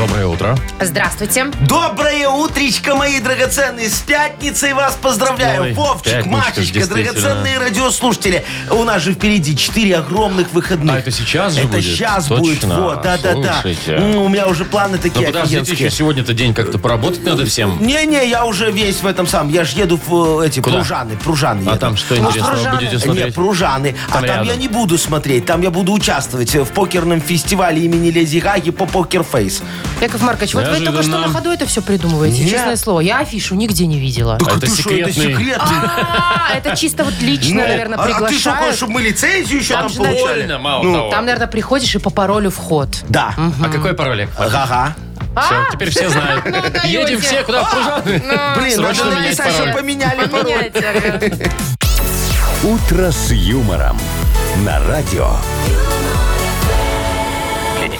Доброе утро. Здравствуйте. Доброе утречко, мои драгоценные. С пятницей вас поздравляю. Ой, Вовчик, пятничка, Машечка, действительно. драгоценные радиослушатели. У нас же впереди 4 огромных выходных. А это сейчас же Это будет? сейчас Точно. будет. Вот, да-да-да. Слушайте. М, У меня уже планы Ну такие подождите, офигенские. еще сегодня-то день как-то поработать надо всем. Не-не, я уже весь в этом самом. Я же еду в э, эти Куда? пружаны. Пружаны А еду. там что Ну, интересного Пружаны. будете Нет, смотреть? пружаны. а Там там рядом. я не буду смотреть. Там я буду участвовать в покерном фестивале имени Леди Гаги по покерфейс. Яков Маркович, вот вы только что Неожиданно. на ходу это все придумываете, Нет. честное слово. Я афишу нигде не видела. А это ты что, это секретный. секретный. А, это чисто вот лично, Ну, наверное, а- А ты что, хочешь, приглашают. чтобы мы лицензию еще Там там же, наверное, получали? Больно, мало Ну, того. Там, наверное, приходишь и по паролю вход. Да. А какой пароль? Ага. Все, теперь все знают. ну, даете. Едем все куда в Пружаны. Блин, Срочно надо менять написать, пароль. что поменяли пароль. Поменяйте, ага. «Утро с юмором» на радио.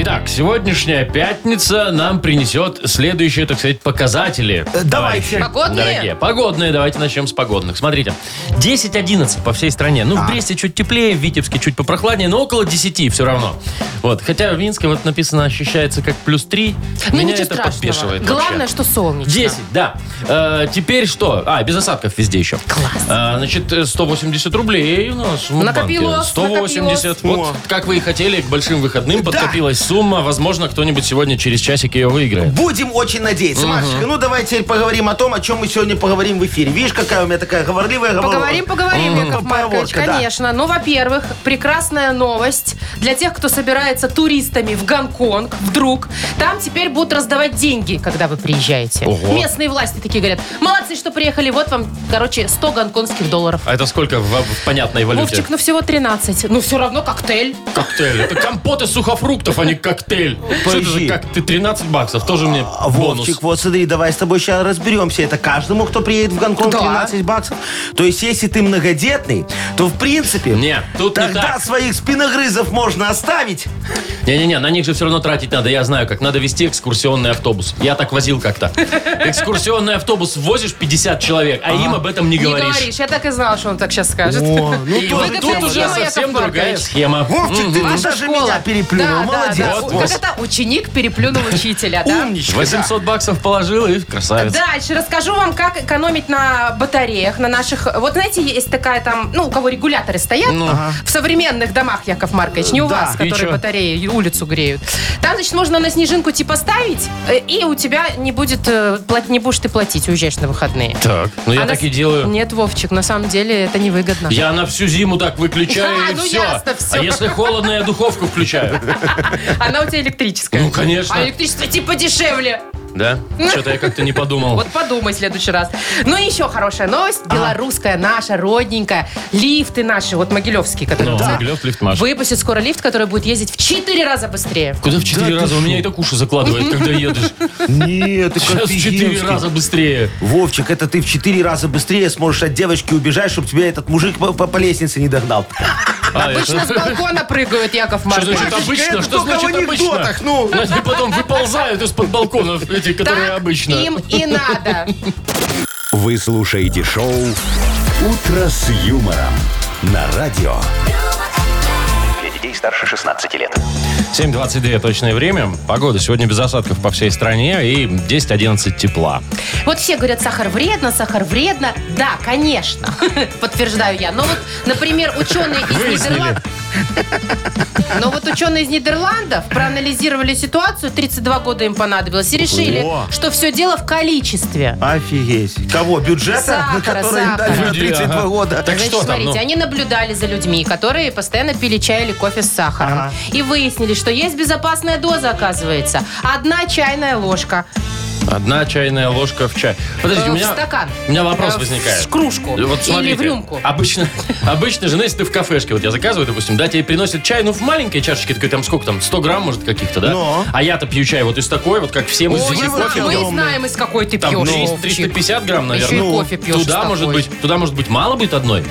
Итак, сегодняшняя пятница нам принесет следующие, так сказать, показатели. Э, давайте. товарищи Погодные? Дорогие. Погодные. Давайте начнем с погодных. Смотрите. 10-11 по всей стране. Ну, в Бресте чуть теплее, в Витебске чуть попрохладнее, но около 10 все равно. Вот. Хотя в Минске вот написано ощущается как плюс 3. Ну, Меня ничего это страшного. подпешивает Главное, вообще. что солнечно. 10, да. Э, теперь что? А, без осадков везде еще. Класс. значит, э, 180 у нас в Мудбанке. Накопилось, 180. накопилось. Вот как вы и хотели, к большим выходным подкопилась сумма. Возможно, кто-нибудь сегодня через часик ее выиграет. Будем очень надеяться. Машечка, ну давай теперь поговорим о том, о чем мы сегодня поговорим в эфире. Видишь, какая у меня такая говорливая говор- Поговорим, поговорим. Яков Маркович, Поговорка, да. конечно. Ну, во-первых, прекрасная новость для тех, кто собирается туристами в Гонконг вдруг. Там теперь будут раздавать деньги, когда вы приезжаете. Ого. Местные власти такие говорят, молодцы, что приехали, вот вам, короче, 100 гонконгских долларов. А это сколько в, в понятной валюте? Вовчик, ну всего 13. Ну, все равно коктейль. Коктейль. Это компот из сухофруктов, а не коктейль. Что это за как ты 13 баксов? Тоже мне А, бонус. Вовчик, вот смотри, давай с тобой сейчас разберемся. Это каждому, кто приедет в Гонконг, Да. 13 баксов. То есть, если ты многодетный, то в принципе... Не, тут не Тогда так. своих спиногрызов можно оставить. Не-не-не, на них же все равно тратить надо. Я знаю, как надо вести экскурсионный автобус. Я так возил как-то. Экскурсионный автобус возишь 50 человек, а им об этом не Не говоришь. говоришь. Я так и знала, что он так сейчас скажет. О, ну И тоже вот тут уже Яков совсем другая схема. Вовчик, ты Ваша даже школа. меня переплюнул. Да, Молодец. Да. Вот, Как вот. это ученик переплюнул учителя, да? Умничка. 800 баксов положил и красавец. Дальше расскажу вам, как экономить на батареях, на наших... Вот знаете, есть такая там, ну, у кого регуляторы стоят, в современных домах, Яков Маркович, не у Да, вас, которые чё? батареи улицу греют. Там, значит, можно на снежинку типа ставить, э, и у тебя не будет, э, плат- не будешь ты платить, уезжаешь на выходные. Так, ну я А на так с- и делаю. Нет, Вовчик, на самом деле это невыгодно. Я на всю зиму так выключаю А, и ну все. ясно всё. А если холодно, я духовку включаю. Она у тебя электрическая. Ну, конечно. А электричество типа дешевле. Да? Что-то я как-то не подумал. Вот подумай в следующий раз. Ну и еще хорошая новость. Белорусская, наша, родненькая. Лифты наши, вот могилевские, которые... Ну, Да. Могилев, лифт Маш. Выпустят скоро лифт, который будет ездить в 4 раза быстрее. Куда в четыре раза? У меня и так уши закладывает, когда едешь. Нет, ты Сейчас в четыре раза быстрее. Вовчик, это ты в четыре раза быстрее сможешь от девочки убежать, чтобы тебя этот мужик по, по- по лестнице не догнал. А, Обычно это- с балкона прыгают, Яков Что Маркович. значит обычно? это Что только в значит обычно? анекдотах, ну. Они потом выползают из-под балконов, эти, которые Так обычно. им и надо. Вы слушаете шоу «Утро с юмором» на радио. Для детей старше 16 лет. 7.22 точное время. Погода сегодня без осадков по всей стране и 10-11 тепла. Вот все говорят, сахар вредно, сахар вредно. Да, конечно, подтверждаю я. Но вот, например, ученые из. Нидерландов... Но вот ученые из Нидерландов проанализировали ситуацию, 32 года им понадобилось, и решили, О. что все дело в количестве. Офигеть. Кого? Бюджета? Сахара, который им дали на сахара. 32 Ага. года. Так Значит, что там, смотрите, ну? они наблюдали за людьми, которые постоянно пили чай или кофе с сахаром. Ага. И выяснили, что есть безопасная доза, оказывается. Одна чайная ложка. Одна чайная ложка в чай. Подождите, Э, у в меня, стакан. у меня вопрос Э, в возникает. кружку. Вот Или смотрите, в рюмку. Обычно, обычно же, если ты в кафешке, вот я заказываю, допустим, да, тебе приносят чай, ну, в маленькой чашечке, такой, там, сколько там, 100 грамм, может, каких-то, да? Но. А я-то пью чай вот из такой, вот как все мы здесь кофе. мы темный. знаем, из какой ты Там пьешь, 300, Вовчик. 350 грамм, Еще наверное. и кофе пьешь Туда, может быть, туда, может быть, мало будет одной?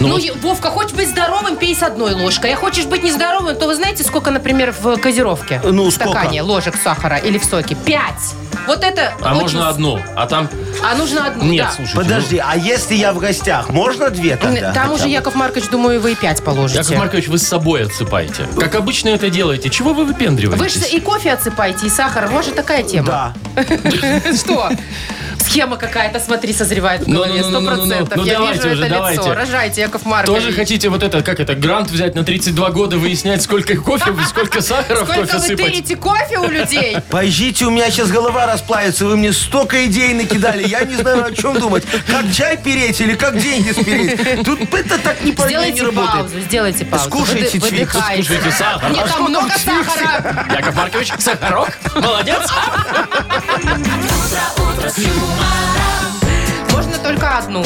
Ну, вот- и- Вовка, хочешь быть здоровым, пей с одной ложкой. А хочешь быть нездоровым, то вы знаете, сколько, например, в газировке? Ну, в стакане ложек сахара или в соке? Пять. Вот это А очень можно одну, а там... А нужно одну, Нет, да. слушайте. Подожди, а если я в гостях, можно две тогда? Там уже, бы? Яков Маркович, думаю, вы и пять ну, положите. Яков Маркович, вы с собой отсыпаете. Как обычно это делаете. Чего вы Вы же выпендриваетесь? и кофе отсыпаете, и сахар. Может, такая тема? Да. Что? Схема какая-то, смотри, созревает в Ну, голове, ну, ну, сто ну, ну. процентов. Я давайте вижу уже, это давайте. лицо. Рожайте, Яков Маркович. Тоже хотите вот это, как это, грант взять на 32 года, выяснять, сколько кофе, сколько сахара в Сколько кофе вы сыпать? тырите кофе у людей? Пойдите, у меня сейчас голова расплавится. Вы мне столько идей накидали. Я не знаю, о чем думать. Как чай переть или как деньги спереть. Тут это так не, Сделайте работает. паузу, сделайте паузу. Скушайте Выды- Твикс, скушайте сахар. Нет, А там много сахара. Яков Маркович, сахарок, молодец. Можно только одну.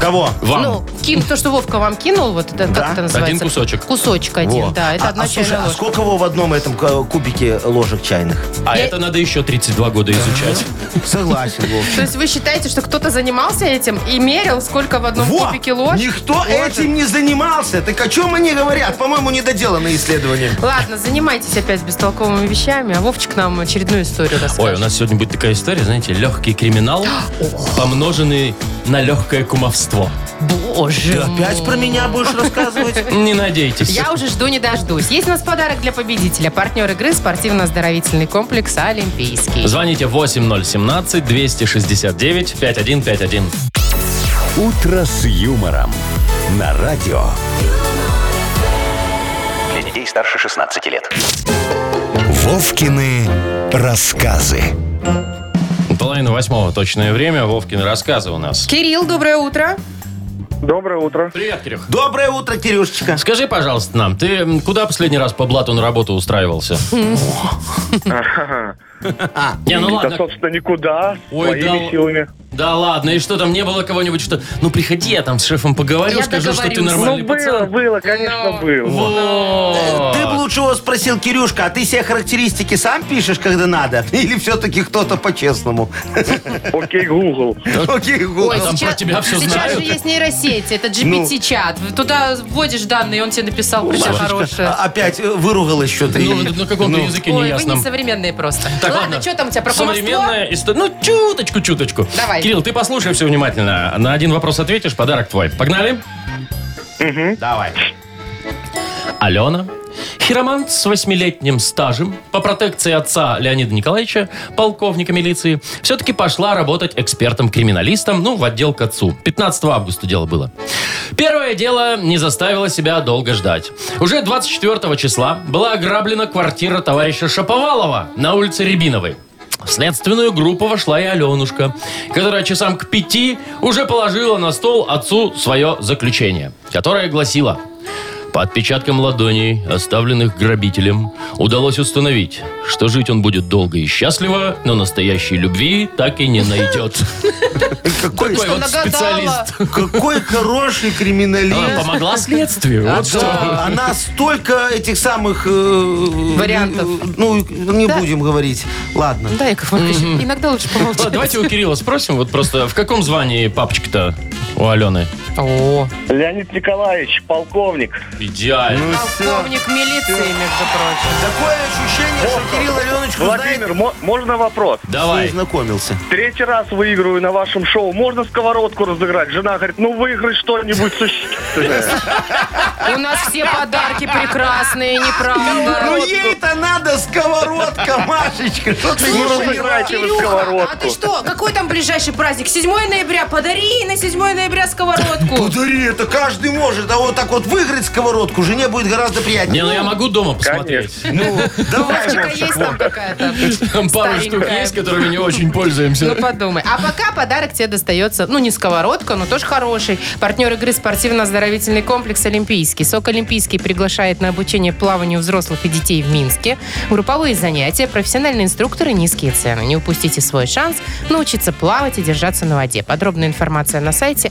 Кого? Вам. Ну, кин, то, что Вовка вам кинул, вот это, Да. как это называется? Один кусочек. Кусочек один, Во. да. Это а, одна а, слушай, чайная а ложка. сколько во в одном этом ка- кубике ложек чайных? а я- это надо еще 32 года изучать. Согласен, Вов. То есть вы считаете, что кто-то занимался этим и мерил, сколько в одном Во! кубике ложек? Никто ложек? этим не занимался. Так о чем они говорят? По-моему, недоделанные исследования. Ладно, занимайтесь опять бестолковыми вещами, а Вовчик нам очередную историю расскажет. Ой, у нас сегодня будет такая история, знаете, легкий криминал, помноженный на легкое кумовство. Боже Ты опять про меня будешь рассказывать? Не надейтесь. Я уже жду не дождусь. Есть у нас подарок для победителя. Партнер игры спортивно-оздоровительный комплекс «Олимпийский». Звоните 8017-269-5151. «Утро с юмором» на радио. Для детей старше 16 лет. Вовкины рассказы. Половина восьмого точное время. Вовкины рассказы у нас. Кирилл, доброе утро. Доброе утро. Привет, Кирюх. Доброе утро, Кирюшечка. Скажи, пожалуйста, нам, ты куда последний раз по блату на работу устраивался? Не, ну Да, ладно. собственно, никуда. Ой, да силами. Да ладно, и что там, не было кого-нибудь, что... Ну, приходи, я там с шефом поговорю, Я скажу, что ты договорюсь. нормальный Ну, было, пацан. было, конечно, Но. было. Вот. Ты бы лучше его спросил, Кирюшка, а ты себе характеристики сам пишешь, когда надо? Или все-таки кто-то по-честному? Окей, Google. Окей, Google. Ой, там про тебя все сейчас знают. же есть нейросети, это GPT-чат. Туда вводишь данные, он тебе написал про тебя хорошее. А- Опять э, выругалась что-то. Ну, или- на каком-то языке Ой, вы неясном. несовременные просто. Так, ладно, что там у тебя про? Современная история. Ну, чуточку, чуточку. Давай. Кирилл, ты послушай все внимательно. На один вопрос ответишь, подарок твой. Погнали? Давай. Алена. Хиромант с восьмилетним стажем по протекции отца Леонида Николаевича, полковника милиции, все-таки пошла работать экспертом-криминалистом, ну, в отдел к отцу. 15 августа дело было. Первое дело не заставило себя долго ждать. Уже 24 числа была ограблена квартира товарища Шаповалова на улице Рябиновой. В следственную группу вошла и Аленушка, которая часам к пяти уже положила на стол отцу свое заключение, которое гласило по отпечаткам ладоней, оставленных грабителем, удалось установить, что жить он будет долго и счастливо, но настоящей любви так и не найдет. Какой, Такой вот нагадала. специалист. какой хороший криминалист. Она помогла следствию. Вот что. Да, она столько этих самых... э, Вариантов. Ну, не Да. будем говорить. Ладно. Да, Яков Маркович, иногда лучше Ладно, помолчать. давайте у Кирилла спросим, вот просто в каком звании папочка-то у Алены? О, Леонид Николаевич, полковник. Идеально. полковник милиции, между прочим. Такое ощущение, что Кирилл Аленочку Владимир, знает, мо- можно вопрос? Давай. знакомился. Третий раз выигрываю на вашем шоу. Можно сковородку разыграть? Жена говорит, ну выиграй что-нибудь существенное. У нас все подарки прекрасные, Ну неправда. ей-то надо сковородка, Машечка. Что ты не Ну, вы Кирюха, сковородку. а ты что? Какой там ближайший праздник? 7 ноября. Подари ей на 7 ноября сковородку. Подари, это каждый может. А вот так вот выиграть сковородку жене будет гораздо Не, приятнее. ну я могу дома посмотреть. Ну, давай, Вовчик, есть там какая-то Там пару штук старенькая. есть, которыми не очень Ну, пользуемся. подумай. А пока подарок тебе достается, ну, не сковородка, но тоже хороший. Партнер игры спортивно-оздоровительный комплекс «Олимпийский». СОК «Олимпийский» приглашает на обучение плаванию взрослых и детей в Минске. Групповые занятия, профессиональные инструкторы, низкие цены. Не упустите свой шанс научиться плавать и держаться на воде. Подробная информация на сайте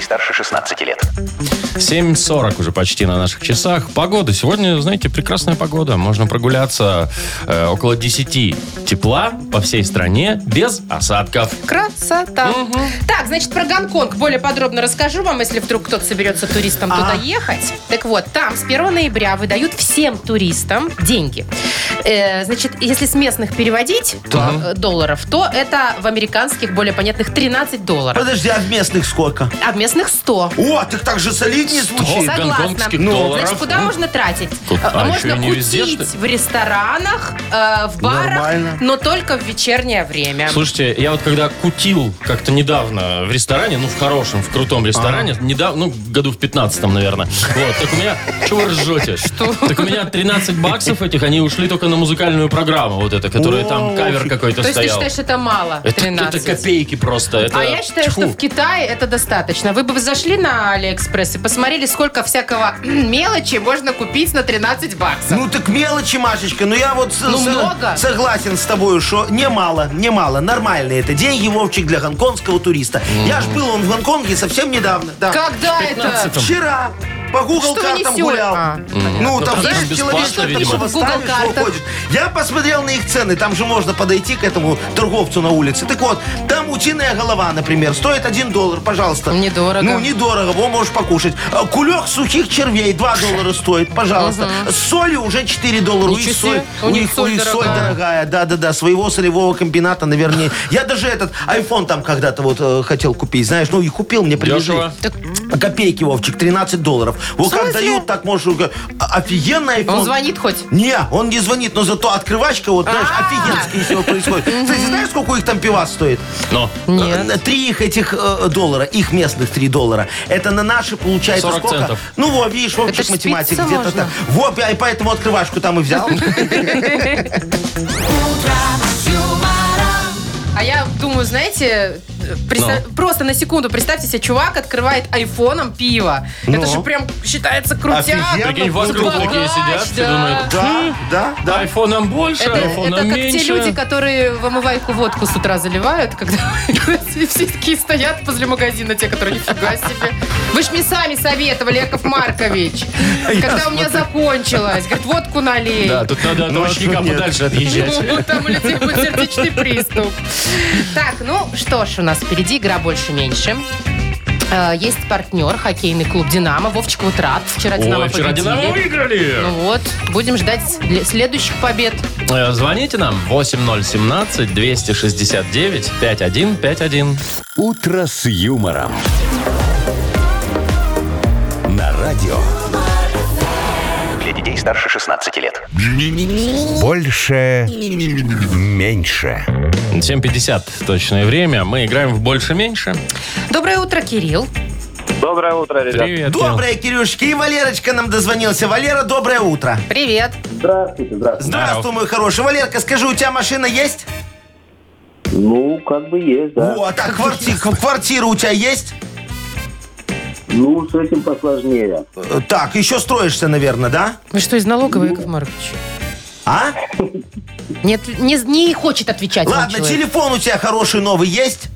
Детей старше 16 лет. 7.40 уже почти на наших часах. Погода. Сегодня, знаете, прекрасная погода. Можно прогуляться э, около 10 тепла по всей стране без осадков. Красота. Так, значит, про Гонконг более подробно расскажу вам, если вдруг кто-то соберется туристам туда ехать. Так вот, там с 1 ноября выдают всем туристам деньги. Э, значит, если с местных переводить э, долларов, то это в американских, более понятных, 13 долларов. Подожди, а в местных сколько? А в местных 100. О, так так же солиднее звучит. Согласна. гонконгских Ну, долларов. Значит, куда можно тратить? Тут- а, можно еще и не везде, кутить что ли? в ресторанах, э, в барах, Нормально. но только в вечернее время. Слушайте, я вот когда кутил как-то недавно в ресторане, ну, в хорошем, в крутом ресторане, недавно, ну, году в 15 наверное. Вот, так у меня... Чего вы ржете? Что? Так у меня 13 баксов этих, они ушли только на музыкальную программу вот это, которая там кавер какой-то То есть ты стоял. считаешь, это мало? Это, 13? это копейки просто. Это, А я считаю, тьфу. что в Китае это достаточно. Вы бы зашли на Алиэкспресс и посмотрели, сколько всякого мелочи можно купить на 13 баксов. Ну так мелочи, Машечка. Ну я вот Ну, с- много. согласен с тобой, что немало, немало. Нормально это. Деньги, Вовчик, для гонконгского туриста. Я ж был он в Гонконге совсем недавно. Да. Когда это? 15-м. Вчера. По Google Что картам несете? гулял. А, ну, там, там знаешь, бесплатно, человечек видимо. Google ставишь, что картах. хочешь. Я посмотрел на их цены. Там же можно подойти к этому торговцу на улице. Так вот, там утиная голова, например, стоит 1 доллар, пожалуйста. Недорого. Ну, недорого, во, можешь покушать. А, Кулек сухих червей 2 доллара стоит, пожалуйста. С солью уже 4 доллара. У Ничего них себе. соль, У у них них соль у них соль дорогая. дорогая. Да-да-да, своего солевого комбината, наверное. Я даже этот iPhone там когда-то вот э, хотел купить, знаешь, ну и купил, мне. Дешево. Так Копейки, Вовчик, 13 долларов. Вот как дают, так можешь... э, Офигенно iPhone. он звонит хоть? Не, он не звонит, но зато открывачка, вот, знаешь, А. офигенское всего происходит. Кстати, знаешь, сколько их там пивас стоит? Но. Нет. Э, Три их этих э, доллара, их местных 3 доллара. Это на наши получается 40 сколько? центов. Ну, вот, видишь, Вовчик, ж математик спиться где-то можно. так. Вот, я и поэтому открывашку там и взял. А я думаю, знаете, представь- просто на секунду представьте себе, чувак открывает айфоном пиво. Это Ну. же прям считается крутяк. Офигенно. Прикинь, вокруг такие сидят, все да. думают, Да, да, да. айфоном больше, Это, это айфоном как меньше. те люди, которые в омывайку водку с утра заливают, когда все такие стоят возле магазина, те, которые нифига себе. Вы ж мне сами советовали, Яков Маркович, когда у меня закончилось. Говорит, водку налей. Да, тут надо от Ну, овощника нет? подальше отъезжать. Ну, там у людей будет сердечный приступ. Так, ну что ж, у нас впереди игра больше-меньше. Э, Есть партнер, хоккейный клуб «Динамо». Вовчик вот рад. Вчера «Динамо» Ой, вчера победили. Динамо выиграли. Ну вот, будем ждать ле- следующих побед. Э, Звоните нам 8017-269-5151. «Утро с юмором». На радио. Старше 16 лет. Больше. Меньше. 7.50 точное время. Мы играем в больше-меньше. Доброе утро, Кирилл. Доброе утро, ребят. Привет. Доброе, Кирюшки. И Валерочка нам дозвонился. Валера, доброе утро. Привет. Здравствуйте, здравствуйте. Здравствуй, мой хороший. Валерка, скажи, у тебя машина есть? Ну, как бы есть, да. Вот, а кварти- квартира у тебя есть? Ну, с этим посложнее. Так, еще строишься, наверное, да? Вы что, из налоговой, Яков Маркович? А? Нет, не, не хочет отвечать вам Ладно, человек. телефон у тебя хороший новый есть?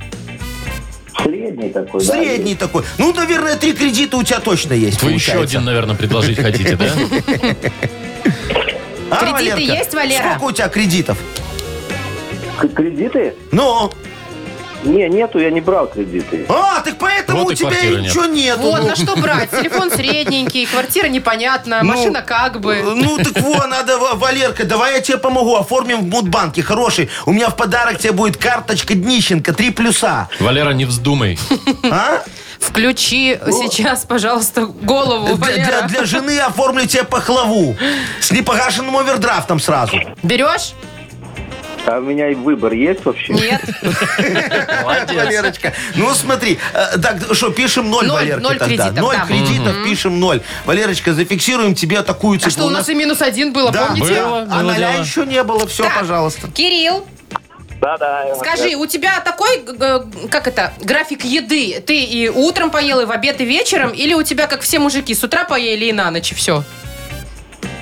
Средний такой, да. Средний такой. Ну, наверное, три кредита у тебя точно есть. Вы еще получается. один, наверное, предложить хотите, да? А, Кредиты Валерка? есть, Валера? Сколько у тебя кредитов? К- Кредиты? Ну, Не, нету, я не брал кредиты. а, так поэтому Вот у тебя квартиры нет. ничего нету. Вот, ну. на что брать? Телефон средненький, квартира непонятная, Ну, машина как бы. Ну, так вот, надо, Ва- Валерка, давай я тебе помогу. Оформим в Мудбанке, хороший. У меня в подарок тебе будет карточка Днищенко, три плюса. Валера, не вздумай. А? Включи сейчас, пожалуйста, голову, Для, для- Валера. для жены оформлю тебе пахлаву. С непогашенным овердрафтом сразу. Берешь? А у меня и выбор есть вообще? Нет. Молодец. Валерочка, ну смотри, э, так что, пишем ноль, Ноль, Валерке ноль тогда. кредитов, ноль да. кредитов, пишем ноль. Валерочка, зафиксируем тебе такую цифру. А что, у нас и минус один было, Да, помните? Было, а ноля дело. еще не было. Все, Так. пожалуйста. Кирилл, Да, да. скажи, у тебя такой, как это, график еды? Ты и утром поел, и в обед, и вечером? Или у тебя, как все мужики, с утра поели и на ночь, и все?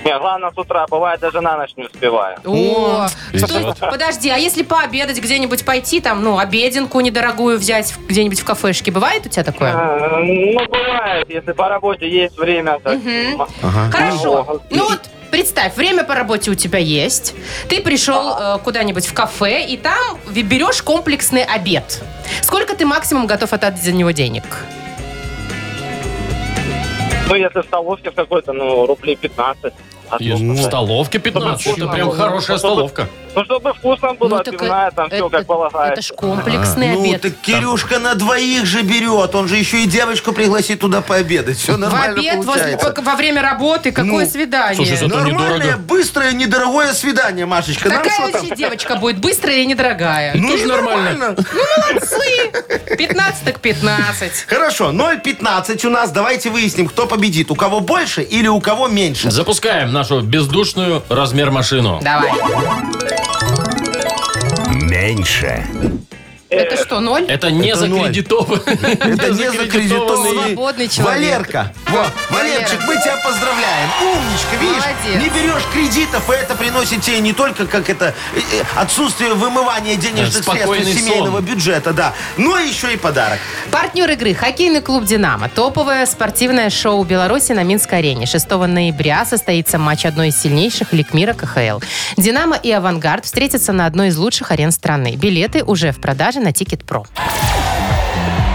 Не, главное с утра. Бывает, даже на ночь не успеваю. О, Везет. то есть, подожди, а если пообедать где-нибудь пойти, там, ну, обеденку недорогую взять в- где-нибудь в кафешке, бывает у тебя такое? Э, Ну, бывает, если по работе есть время. так, м, Хорошо. Ну, Ну вот, представь, время по работе у тебя есть. Ты пришел э, куда-нибудь в кафе, и там ви- берешь комплексный обед. Сколько ты максимум готов отдать за него денег? Ну, если в столовке в какой-то, ну, рублей 15. А В столовке 15. Это прям хорошая столовка. Ну, чтобы вкусно было, Ну, так пивная, там все как полагается. Это ж комплексный Ну, обед. так Кирюшка на двоих же берет. Он же еще и девочку пригласит туда пообедать. Все В нормально обед возле- получается. во время работы какое Ну, свидание? слушай, зато Нормальное, недорого. быстрое, недорогое свидание, Машечка. Нам Такая что там? вообще девочка будет быстрая и недорогая. Ну, Тоже нормально. Молодцы! 15 так 15. Хорошо, 0,15 у нас. Давайте выясним, кто победит. У кого больше или у кого меньше. Запускаем нашу бездушную размер машину. Давай. Меньше. Это что, ноль? Это не Это ноль. закредитованный. Это не закредитованный. Свободный человек. Валерка. Вот, Валера. мы тебя поздравляем. Умничка, видишь? Молодец. Не берешь кредитов, и это приносит тебе не только как это э, э, отсутствие вымывания денежных средств Спокойный из семейного сон. бюджета, да, но еще и подарок. Партнер игры – хоккейный клуб «Динамо». Топовое спортивное шоу Беларуси на Минской арене. 6 ноября состоится матч одной из сильнейших лиг мира КХЛ. «Динамо» и «Авангард» встретятся на одной из лучших арен страны. Билеты уже в продаже на Ticket.Pro.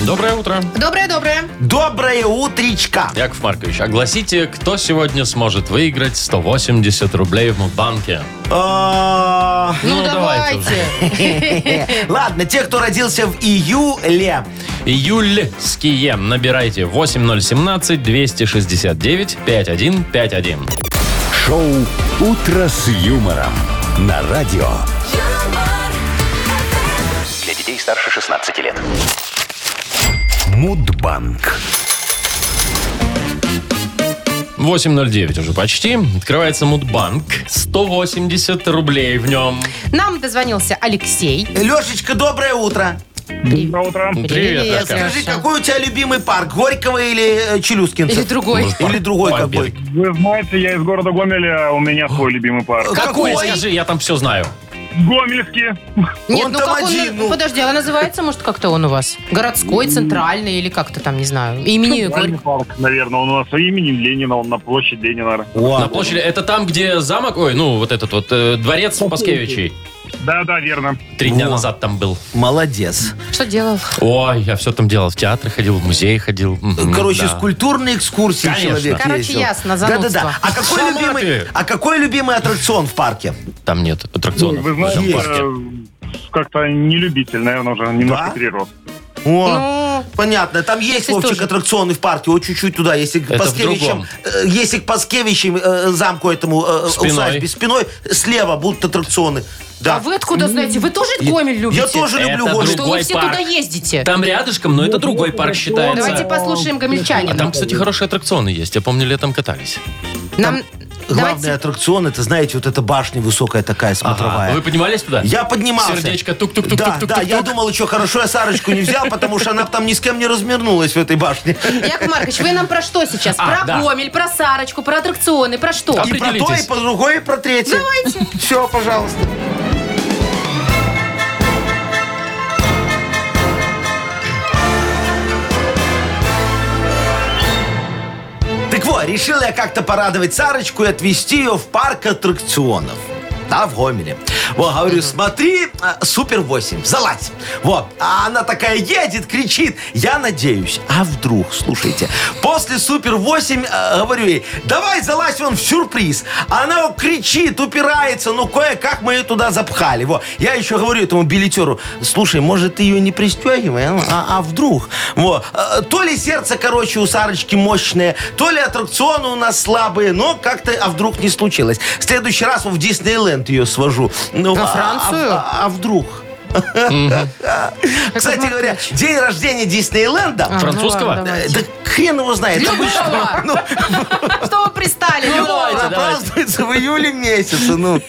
Доброе утро. Доброе-доброе. Доброе утречка. Яков Маркович, огласите, кто сегодня сможет выиграть 180 рублей в Мудбанке. А, Ну, Ну, давайте давайте. Ладно, те, кто родился в июле. Июльские. Набирайте 8017-269-5151. Шоу Утро с юмором на радио. Для детей старше 16 лет. Мудбанк. 8.09 уже почти. Открывается Мудбанк. 180 рублей в нем. Нам дозвонился Алексей. Лешечка, доброе утро. Доброе утро. Привет, Лешка. Скажи, какой у тебя любимый парк? Горького или э, Челюскинцев? Или другой. Или другой Бамберг. какой? Вы знаете, я из города Гомеля, у меня свой любимый парк. Какой, Какой? скажи, я там все знаю. Гомельский. Нет, Он ну там как один, он... ну. Подожди, а называется, может, как-то он у вас? Городской, центральный или как-то там, не знаю. Имени Центральный парк, наверное, он у нас именем Ленина, он на площади Ленина. На площади. Это там, где замок, ой, ну, вот этот вот, э, дворец Паскевичей. Да, да, верно. Три дня Во. назад там был. Молодец. Что делал? Ой, я все там делал. В театр ходил, в музей ходил. Мгм, Короче, да. с культурной экскурсии Конечно. человек Короче, ездил. ясно, занудство. Да-да-да. А какой, Сама любимый, ты. а какой любимый аттракцион в парке? Там нет аттракционов. Вы в этом знаете, парке. э, как-то не любитель, наверное, уже немножко Да? перерос. О, Ну, понятно. Там есть, Вовчик, тоже. аттракционы в парке. Вот чуть-чуть туда. Если к Паскевичам, э, если к Паскевичам э, замку этому э, Спиной. усадьбе спиной, слева будут аттракционы. Да. а вы откуда знаете? Вы тоже Гомель любите? Я тоже люблю Гомель. Что вы все парк. туда ездите? Там рядышком, но это другой парк считается. Давайте послушаем А гомельчанина. там, кстати, хорошие аттракционы есть. Я помню, летом катались. Нам... Главный Давайте... аттракцион, это, знаете, вот эта башня высокая такая, смотровая. Ага. Вы поднимались туда? Я поднимался. Сердечко тук-тук-тук-тук-тук-тук. Да, да, я думал, еще хорошо я Сарочку не взял, потому что она там ни с кем не размернулась в этой башне. Яков Маркович, вы нам про что сейчас? А, про да. Гомель, про Сарочку, про аттракционы, про что? И про то, и по другой, и про третье. Давайте. Все, пожалуйста. Так вот, решил я как-то порадовать Сарочку и отвезти ее в парк аттракционов. Да, в Гомеле. Вот, говорю, смотри, а, Супер 8, залазь. Вот, а она такая едет, кричит, я надеюсь. А вдруг, слушайте, после Супер 8, э, говорю ей, давай залазь вон в сюрприз. А Она кричит, упирается, ну кое-как мы ее туда запхали. Вот, я еще говорю этому билетеру, слушай, может, ты ее не пристегивай, а, а- а вдруг? Вот, э, то ли сердце, короче, у Сарочки мощное, то ли аттракционы у нас слабые, но как-то, а вдруг не случилось. В следующий раз в Диснейленд ее свожу. Ну, Во а- Францию? А, а- а вдруг? Кстати говоря, день рождения Диснейленда... А, Французского? ну давайте. Да хрен его знает. обычно, ну, Что вы пристали? Ну, давайте, давайте. празднуется в июле месяце, ну.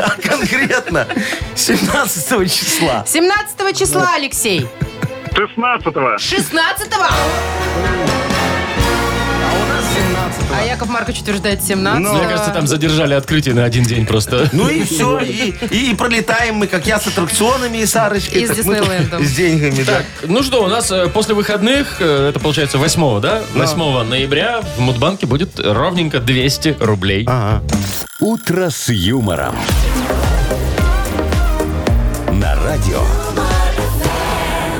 А Конкретно 17 числа. 17 числа, Алексей. 16-го. 16-го. А Яков Маркович утверждает 17 Мне кажется, там задержали открытие на один день просто. Ну и все. И, и пролетаем мы, как я, с аттракционами и Сарочкой. И с Диснейлендом. С деньгами, да. Так, ну что, у нас э, после выходных, э, это получается 8 да? 8 ноября в Мудбанке будет ровненько 200 рублей. Ага. «Утро с юмором». На радио.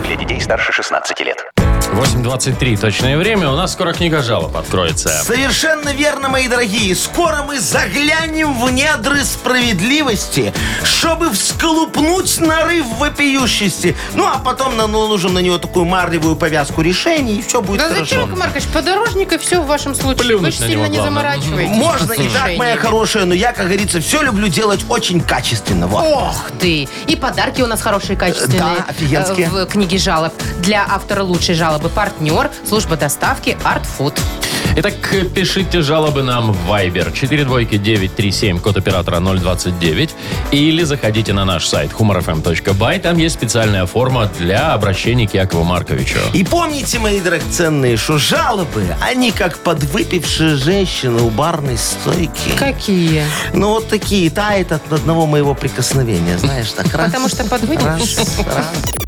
Для детей старше 16 лет. 8.23 точное время. У нас скоро книга жалоб откроется. Совершенно верно, мои дорогие. Скоро мы заглянем в недры справедливости, чтобы всколупнуть нарыв вопиющести. Ну, а потом наложим на него такую марлевую повязку решений, и все будет Да хорошо. зачем, Яков Маркович, подорожник и все в вашем случае. Плюнуть Вы же на сильно него не главное. заморачиваетесь. Можно и так, моя хорошая, но я, как говорится, все люблю делать очень качественно. Вот. Ох ты! И подарки у нас хорошие, качественные. Да, офигенские. э, В книге жалоб. Для автора лучшей жалобы партнер, служба доставки Art Food. Итак, пишите жалобы нам в Viber 42937, код оператора 029. Или заходите на наш сайт humorfm.by. Там есть специальная форма для обращения к Якову Марковичу. И помните, мои драгоценные, что жалобы, они как подвыпившие женщины у барной стойки. Какие? Ну, вот такие, тает от одного моего прикосновения, знаешь, так раз. Потому что подвыпившие? раз, раз.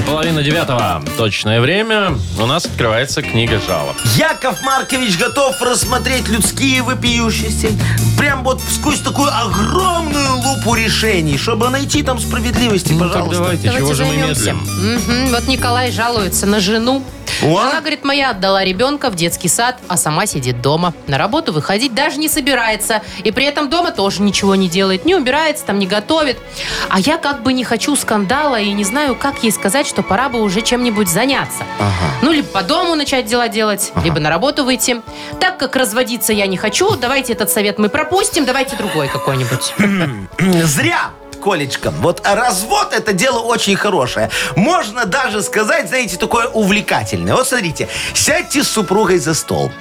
Половина девятого. Точное время. У нас открывается книга жалоб. Яков Маркович готов рассмотреть людские вопиющести. Прям вот сквозь такую огромную лупу решений, чтобы найти там справедливости, Ну так пожалуйста. давайте, Давайте чего же мы займемся. медлим? Мгм. Вот Николай жалуется на жену. О. Она, говорит, моя отдала ребенка в детский сад, а сама сидит дома. На работу выходить даже не собирается. И при этом дома тоже ничего не делает. Не убирается, там не готовит. А я как бы не хочу скандала и не знаю, как ей сказать, что пора бы уже чем-нибудь заняться. Ну, либо по дому начать дела делать, либо на работу выйти. Так как разводиться я не хочу, давайте этот совет мы пропустим, давайте другой какой-нибудь. Зря! Колечка, вот развод это дело очень хорошее. Можно даже сказать, знаете, такое увлекательное. Вот смотрите, сядьте с супругой за стол.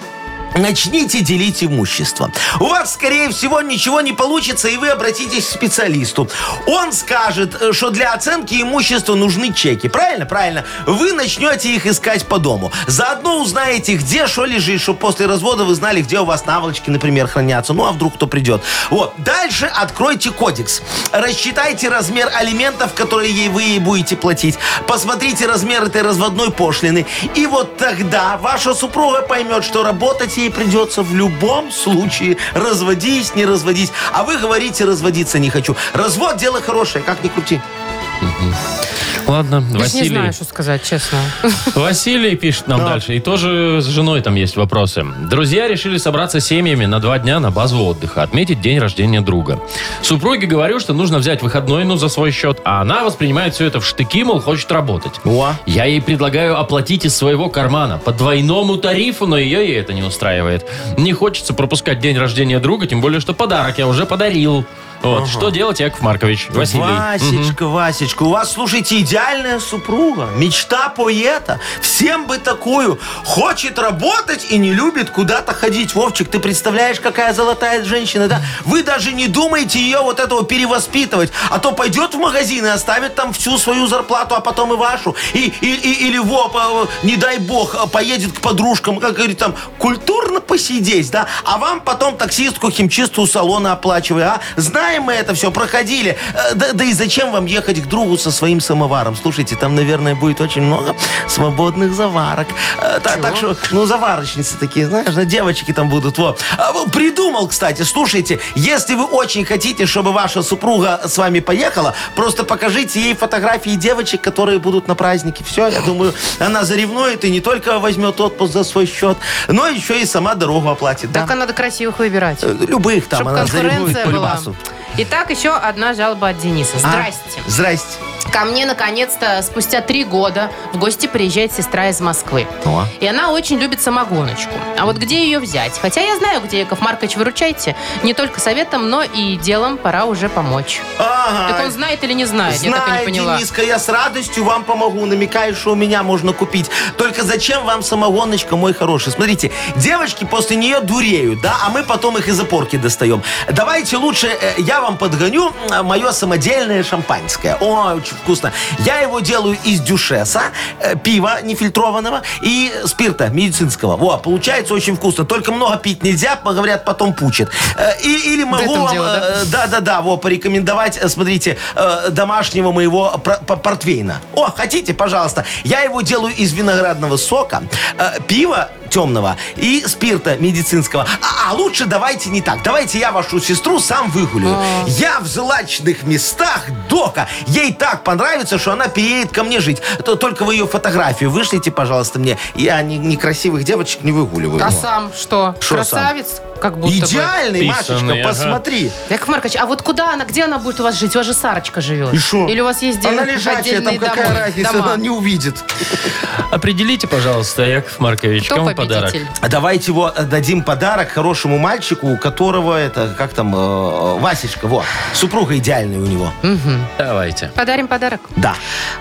Начните делить имущество. У вас, скорее всего, ничего не получится, и вы обратитесь к специалисту. Он скажет, э, что для оценки имущества нужны чеки. Правильно? Правильно. Вы начнете их искать по дому. Заодно узнаете, где что лежит, чтобы после развода вы знали, где у вас наволочки, например, хранятся. Ну, а вдруг кто придет. Вот. Дальше откройте кодекс. Рассчитайте размер алиментов, которые вы ей будете платить. Посмотрите размер этой разводной пошлины. И вот тогда ваша супруга поймет, что работать ей придется в любом случае. Разводись, не разводись. А вы говорите, разводиться не хочу. Развод дело хорошее, как ни крути. Ладно, Я ж не Василий. знаю, что сказать, честно. Василий пишет нам дальше. И тоже с женой там есть вопросы. Друзья решили собраться семьями на два дня на базу отдыха, отметить день рождения друга. Супруге говорю, что нужно взять выходной, ну, за свой счет, а она воспринимает все это в штыки, мол, хочет работать. О. Я ей предлагаю оплатить из своего кармана по двойному тарифу, но ее и это не устраивает. Не хочется пропускать день рождения друга, тем более, что подарок я уже подарил. Вот. Что делать, Яков Маркович? Василий. Васечка, Васечка, у вас, слушайте, идеальная супруга, мечта поэта. Всем бы такую. Хочет работать и не любит куда-то ходить. Вовчик, ты представляешь, какая золотая женщина, да? Вы даже не думаете ее вот этого перевоспитывать. А то пойдет в магазин и оставит там всю свою зарплату, а потом и вашу. И, и- и- или, во, не дай бог, поедет к подружкам, как говорит, там, культурно посидеть, да? А вам потом таксистку, химчистку салона оплачивай, а? Знаем мы это все, проходили. Э, Да, да и зачем вам ехать к другу со своим самоваром? Слушайте, там, наверное, будет очень много свободных заварок. Э, та- Так, что, ну, заварочницы такие, знаешь, да, девочки там будут. Вот. А, Придумал, кстати, слушайте, если вы очень хотите, чтобы ваша супруга с вами поехала, просто покажите ей фотографии девочек, которые будут на празднике. Все, я думаю, она заревнует и не только возьмет отпуск за свой счет, но еще и сама дорогу оплатит. да. Только надо красивых выбирать. Э, Любых там Чтобы она заревнует конкуренция по была. любасу. Итак, еще одна жалоба от Дениса. А? Здрасте. Здрасте. Ко мне, наконец-то, спустя три года в гости приезжает сестра из Москвы. О. И она очень любит самогоночку. А вот где ее взять? Хотя я знаю, где, Яков Маркович, выручайте. Не только советом, но и делом пора уже помочь. Ага. Так он знает или не знает? я так и не Знаю, поняла. Дениска, я с радостью вам помогу. Намекаю, что у меня можно купить. Только зачем вам самогоночка, мой хороший? Смотрите, девочки после нее дуреют, да, а мы потом их из опорки достаем. Давайте лучше э, я вам подгоню мое самодельное шампанское. Ой, очень вкусно. Я его делаю из дюшеса, э, пива нефильтрованного и спирта медицинского. Во, получается очень вкусно. Только много пить нельзя, говорят, потом пучит. Э, и- или могу вам... дело, да? э, да-да-да, вот, порекомендовать, смотрите, домашнего моего портвейна. О, хотите, пожалуйста. Я его делаю из виноградного сока, пива темного и спирта медицинского. А, а лучше давайте не так. Давайте я вашу сестру сам выгулю. Я в злачных местах дока. Ей так понравится, что она переедет ко мне жить. То только вы ее фотографию вышлите, пожалуйста, мне. Я не- некрасивых девочек не выгуливаю. А сам что? Шо Красавец? Как будто бы. Идеальный, Машечка, Писанный, ага. посмотри. Яков Маркович, а вот куда она, где она будет у вас жить? У вас же Сарочка живет. И шо? Или у вас есть Она отдельные лежачая, там какая домой- разница, дома? она не увидит. Определите, пожалуйста, Яков Маркович, Кто кому подарок? победитель? А Давайте его дадим подарок хорошему мальчику, у которого это, как там, э, Васечка, вот, супруга идеальная у него. Давайте. Подарим подарок. Да.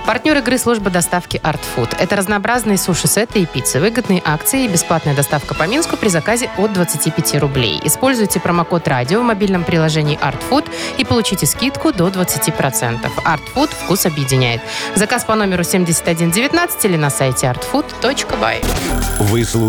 Партнер игры служба доставки Art Food. Это разнообразные суши-сеты и пиццы, выгодные акции и бесплатная доставка по Минску при заказе от 25 рублей. Используйте промокод «Радио» в мобильном приложении Art Food и получите скидку до 20%. Art Food вкус объединяет. Заказ по номеру 7119 или на сайте artfood.by. Вы слушаете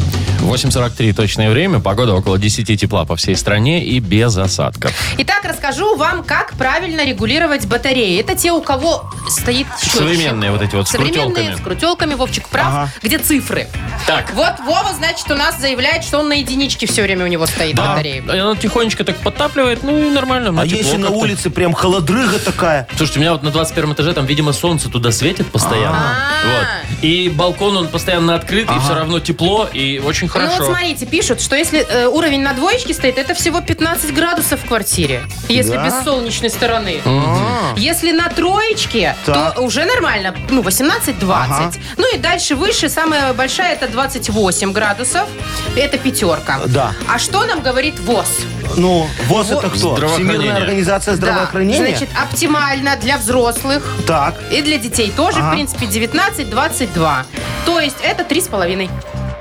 8.43 точное время. Погода около 10 тепла по всей стране и без осадков. Итак, расскажу вам, как правильно регулировать батареи. Это те, у кого стоит счетчик. Современные вот эти вот с Современные, крутелками. с крутелками, Вовчик прав, где цифры. Так. Вот Вова, значит, у нас заявляет, что он на единичке все время у него стоит Да, батарея. она тихонечко так подтапливает, ну и нормально. А если на улице прям холодрыга такая? Слушайте, у меня вот на 21 этаже, там, видимо, солнце туда светит постоянно. А. Вот. И балкон, он постоянно открыт, и все равно тепло, и очень Ну хорошо. вот смотрите, пишут, что если э, уровень на двоечке стоит, это всего 15 градусов в квартире. Если Да? без солнечной стороны. А. Если на троечке, Так. то уже нормально. Ну, 18-20. Ага. Ну и дальше выше, самая большая, это 28 градусов. Это пятерка. Да. А что нам говорит ВОЗ? Ну, ВОЗ это кто? Здравоохранение. Всемирная организация здравоохранения? Да. Значит, оптимально для взрослых Так. и для детей тоже, Ага. в принципе, 19-22. То есть это 3,5.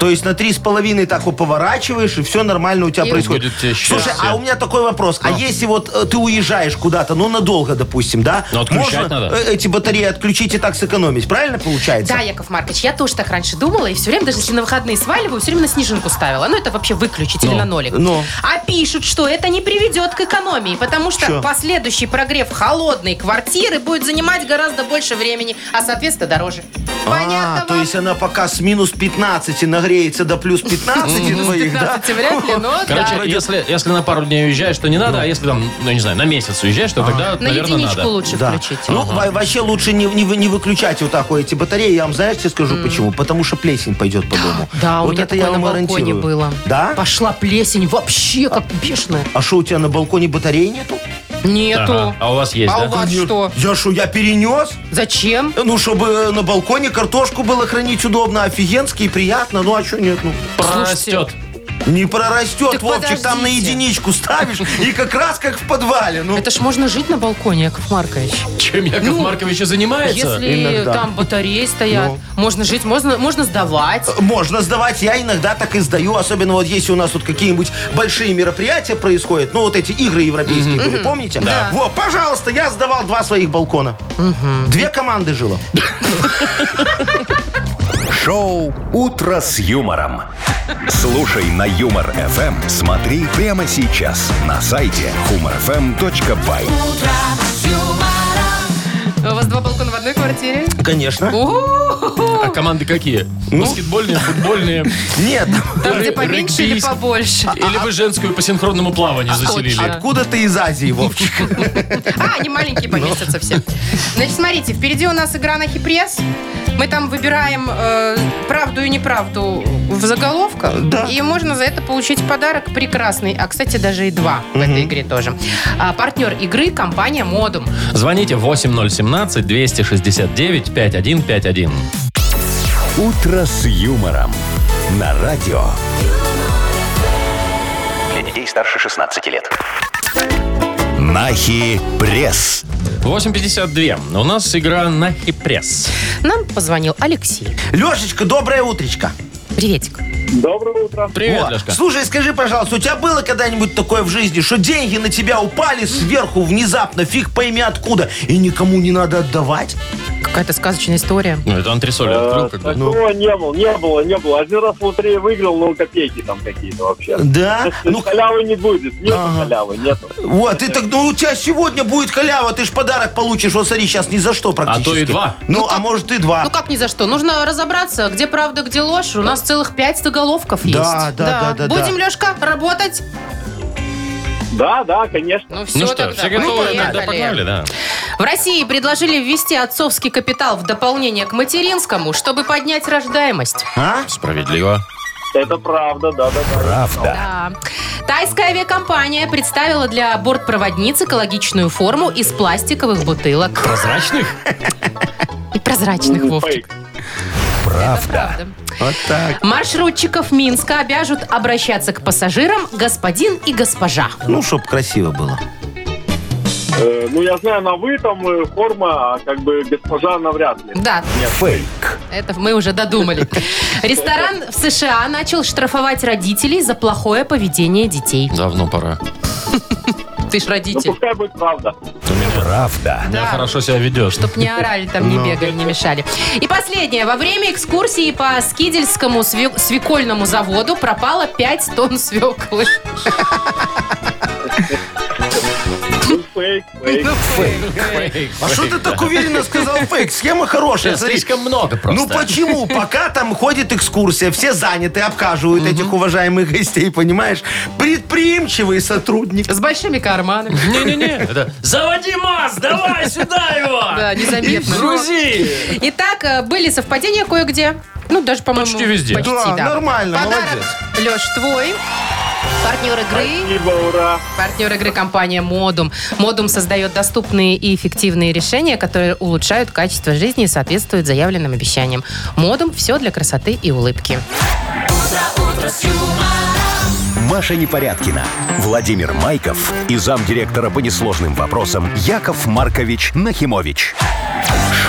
То есть на три с половиной так вот поворачиваешь, и все нормально у тебя И происходит. будет тебе Слушай, а у меня такой вопрос. А если вот э, ты уезжаешь куда-то, ну надолго, допустим, да? Ну, отключать Можно надо. э, эти батареи отключить и так сэкономить, правильно получается? Да, Яков Маркович, я тоже так раньше думала, и все время, даже если на выходные сваливаю, все время на снежинку ставила. Ну, это вообще выключить или Ну, на нолик. ну. А пишут, что это не приведет к экономии, потому что Чё? последующий прогрев холодной квартиры будет занимать гораздо больше времени, а, соответственно, дороже. Понятно А, то вам? есть она пока с минус 15 нагреется до плюс 15 Минус твоих, да? 15 вряд ли, но Короче, да. если, если на пару дней уезжаешь, то не надо, а если там, ну, не знаю, на месяц уезжаешь, то тогда, На наверное, единичку надо. лучше Да. включить. Ну, во- вообще лучше не, не, вы- не выключать вот так вот эти батареи. Я вам, знаешь, тебе скажу почему. Потому что плесень пойдет по дому. Да, у вот меня это такое я на вам балконе гарантирую. было. Да? Пошла плесень вообще как бешеная. А что, у тебя на балконе батареи нету? Нету. Ага. А у вас есть, А да? у вас что? Я что, я перенес? Зачем? Ну, чтобы на балконе картошку было хранить удобно, офигенски и приятно. Ну, а что нет? Ну, Прорастет. Не прорастет, Так Вовчик, там на подождите. единичку ставишь, и как раз как в подвале. Ну, Это ж можно жить на балконе, Яков Маркович. Чем Яков Ну, Маркович и занимается? Если Иногда. там батареи стоят, Ну. можно жить, можно, можно сдавать. Можно сдавать, я иногда так и сдаю, особенно вот если у нас тут какие-нибудь большие мероприятия происходят, ну вот эти игры европейские были, помните? Да. Вот, пожалуйста, я сдавал два своих балкона. Две команды жило. Шоу «Утро с юмором». Слушай на Юмор ФМ. Смотри прямо сейчас на сайте humorfm.by. У вас два балкона в одной квартире? Конечно. А команды какие? Ну. Баскетбольные, футбольные? Нет. Там, где поменьше или регбийские. побольше? Или вы женскую по синхронному плаванию заселили? точно. Откуда ты из Азии, Вовчик? А, они маленькие поместятся все. Значит, смотрите, впереди у нас игра на хипресс. Мы там выбираем э, правду и неправду в заголовках. Да. И можно за это получить подарок прекрасный. А, кстати, даже и два в этой игре тоже. А, партнер игры – компания «Модум». Звоните 8017-269-5151. «Утро с юмором» на радио. Для детей старше 16 лет. Нахи пресс. 8.52. У нас игра на хипресс. Нам позвонил Алексей. Лешечка, доброе утречко. Приветик. Доброе утро. Привет, О, Лешка. Слушай, скажи, пожалуйста, у тебя было когда-нибудь такое в жизни, что деньги на тебя упали сверху внезапно, фиг пойми откуда, и никому не надо отдавать? Какая-то сказочная история. Ну, это антресоль открыл. как бы. Такого не было, не было, не было. Один раз в лотерее выиграл, ну, копейки там какие-то вообще. Да? Ну, халявы не будет, нету Ага. халявы, нету. вот, и так, ну, у тебя сегодня будет халява, ты ж подарок получишь, вот смотри, сейчас ни за что практически. А то и два. Ну, а может и два. Ну как ни за что. Нужно разобраться, где правда, где ложь. У нас целых пять заголовков есть. Да, да, да, да, Будем, да. Лешка, работать? Да, да, конечно. Ну все, Ну что, тогда, все готовы? поехали. Тогда погнали, да. В России предложили ввести отцовский капитал в дополнение к материнскому, чтобы поднять рождаемость. А? Справедливо. Это правда, да, да, да. Правда. Да. Тайская авиакомпания представила для бортпроводниц экологичную форму из пластиковых бутылок. Прозрачных? И прозрачных, Вовчик. Правда. Правда. Вот так. Маршрутчиков Минска обяжут обращаться к пассажирам господин и госпожа. Ну, чтоб красиво было. Э, ну, я знаю, на вы там э, форма, а как бы госпожа навряд ли. Да, Фейк. это мы уже додумали. Ресторан в США начал штрафовать родителей за плохое поведение детей. Давно пора. Ты ж Ну, родитель. пускай будет правда. Правда. Да, Да. хорошо себя ведешь. Чтоб не орали там, не бегали, не мешали. И последнее. Во время экскурсии по Скидельскому све- свекольному заводу пропало 5 тонн свеклы. Ну, фейк, фейк. Фейк, А что ты так уверенно сказал фейк? Схема хорошая. смотри. Слишком много просто. Ну почему? Пока там ходит экскурсия, все заняты, обхаживают этих уважаемых гостей, понимаешь? Предприимчивый сотрудник. С большими карманами. Не-не-не, это заводи МАЗ, давай сюда его! Да, незаметно. Грузи! Итак, э, были совпадения кое-где. Ну, даже, по-моему, Почти везде. Почти, Да, да. нормально, Подарок, молодец. Леш, твой. Партнер игры. Спасибо, ура. Партнер игры компания Модум. Модум создает доступные и эффективные решения, которые улучшают качество жизни и соответствуют заявленным обещаниям. Модум все для красоты и улыбки. Маша Непорядкина, Владимир Майков и замдиректора по несложным вопросам Яков Маркович Нахимович.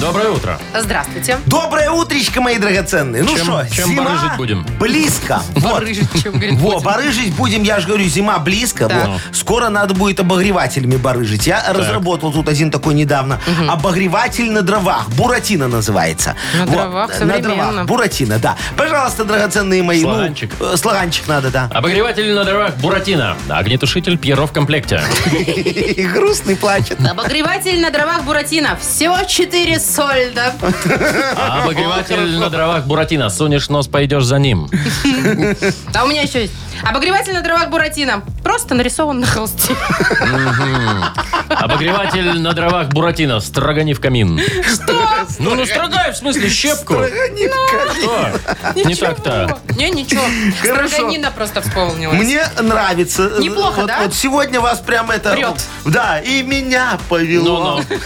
Доброе утро. Здравствуйте. Доброе утречко, мои драгоценные. Ну Чем- что, чем зима барыжить будем? близко. Вот. Барыжить, чем, говорит, Во, барыжить будем, я же говорю, зима близко. Да. во. Скоро надо будет обогревателями барыжить. Я разработал тут один такой недавно. Обогреватель на дровах. Буратино называется. На Во, дровах, На современно. дровах. Буратино, да. Пожалуйста, драгоценные мои. ну, Слоганчик. э, слоганчик надо, да. Обогреватель на дровах Буратино. Огнетушитель Пьеро в комплекте. Грустный плачет. Обогреватель на дровах Буратино. Всего 4 сольда. А обогреватель на дровах Буратино. Сунешь нос, пойдешь за ним. А у меня еще есть. Обогреватель на дровах Буратино. Просто нарисован на холсте. Обогреватель на дровах Буратино. Строгани в камин. Что? Ну, ну строгай, в смысле, щепку. Что? Не так-то. Не, ничего. Хорошо. Строганина просто вспомнилась. Мне нравится. Неплохо, вот, да? Вот сегодня вас прям это... Прет. Да, и меня повело. Ну-ну.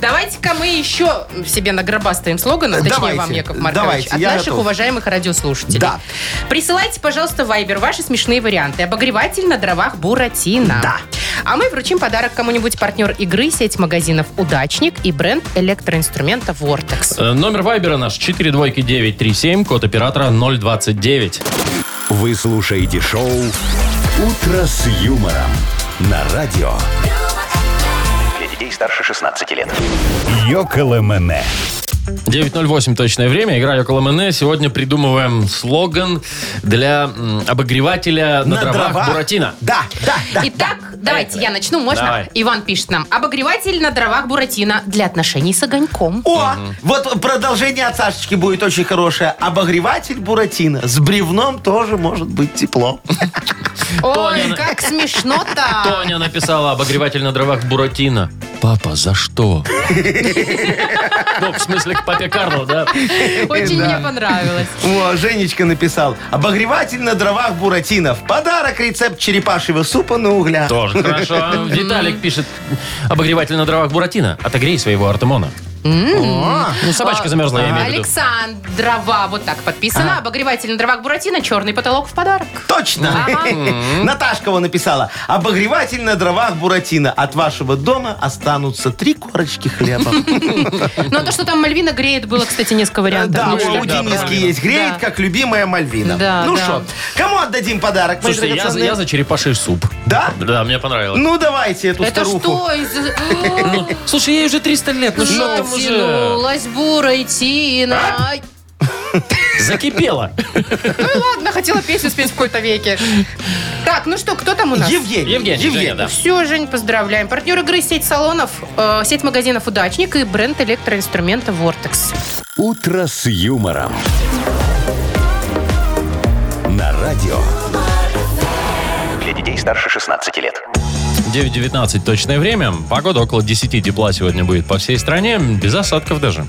Давайте-ка мы еще себе нагробастаем слоганов, точнее Давайте, вам, Яков Маркович, давайте, от я наших готов. уважаемых радиослушателей. Да. Присылайте, пожалуйста, в Viber ваши смешные варианты. Обогреватель на дровах Буратино. Да. А мы вручим подарок кому-нибудь партнер игры, сеть магазинов «Удачник» и бренд электроинструмента «Вортекс». Э, Номер вайбера наш 4 двойки 937, код оператора 029. Вы слушаете шоу «Утро с юмором» на радио. Для детей старше 16 лет. Йоколэмэне. 9.08 точное время. Игра около МН. Сегодня придумываем слоган для м, обогревателя на, дровах, Буратино. Да, да, да. Итак, давайте я начну, можно? Давай. Иван пишет нам. Обогреватель на дровах Буратино для отношений с огоньком. О, вот продолжение от Сашечки будет очень хорошее. Обогреватель Буратино. С бревном тоже может быть тепло. Ой, Тоня- как смешно-то. Тоня написала обогреватель на дровах Буратино. Папа, за что? Ну, в смысле, к папе Карлу, да? Очень мне понравилось. О, Женечка написал. Обогреватель на дровах Буратино. В подарок рецепт черепашьего супа на углях. Тоже хорошо. Виталик пишет, обогреватель на дровах Буратино. Отогрей своего Артемона. Ну, собачка замерзла, я имею в виду. Александрова, вот так подписано. Обогреватель на дровах Буратино, черный потолок в подарок. Точно. Наташка его написала. Обогреватель на дровах Буратино. От вашего дома останутся три корочки хлеба. Ну, а то, что там Мальвина греет, было, кстати, несколько вариантов. Да, Ну, у что? Дениски есть. Греет, Да. как любимая Мальвина. Да, Ну да. что, кому отдадим подарок? мои Слушайте, я, за- драгоценные? я за черепаший суп. Да? Да, мне понравилось. Ну, давайте эту Это старуху. что? из- Слушай, ей уже 300 лет, ну что уже? Натянулась Буратино. Ай, Закипело. Ну ладно, хотела песню спеть в какой-то веке. Так, ну что, кто там у нас? Евгений. Евгений, Женя, да. Все, Жень, поздравляем. Партнер игры сеть салонов, э, сеть магазинов «Удачник» и бренд электроинструмента «Вортекс». «Утро с юмором». На радио. Для детей старше 16 лет. 9.19 точное время. Погода около 10 тепла сегодня будет по всей стране. Без осадков даже.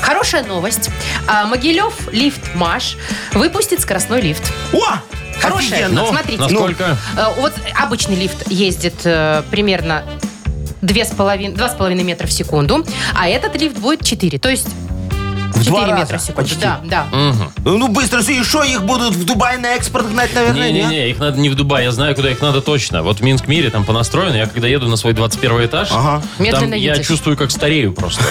Хорошая новость. А, Могилев лифт Маш выпустит скоростной лифт. О, Хорошая. офигенно. Ну, смотрите. насколько? Э, Вот обычный лифт ездит э, примерно 2,5 2,5 метра в секунду, а этот лифт будет 4. То есть В два 4 раза метра в секунду. почти. Да, да. Ну, быстро, и что, их будут в Дубай на экспорт гнать, наверное, нет? Не-не-не, их надо не в Дубай, я знаю, куда их надо точно. Вот в Минск-Мире там понастроено, я когда еду на свой 21 этаж, Ага. там Медленно я едешь. чувствую, как старею просто.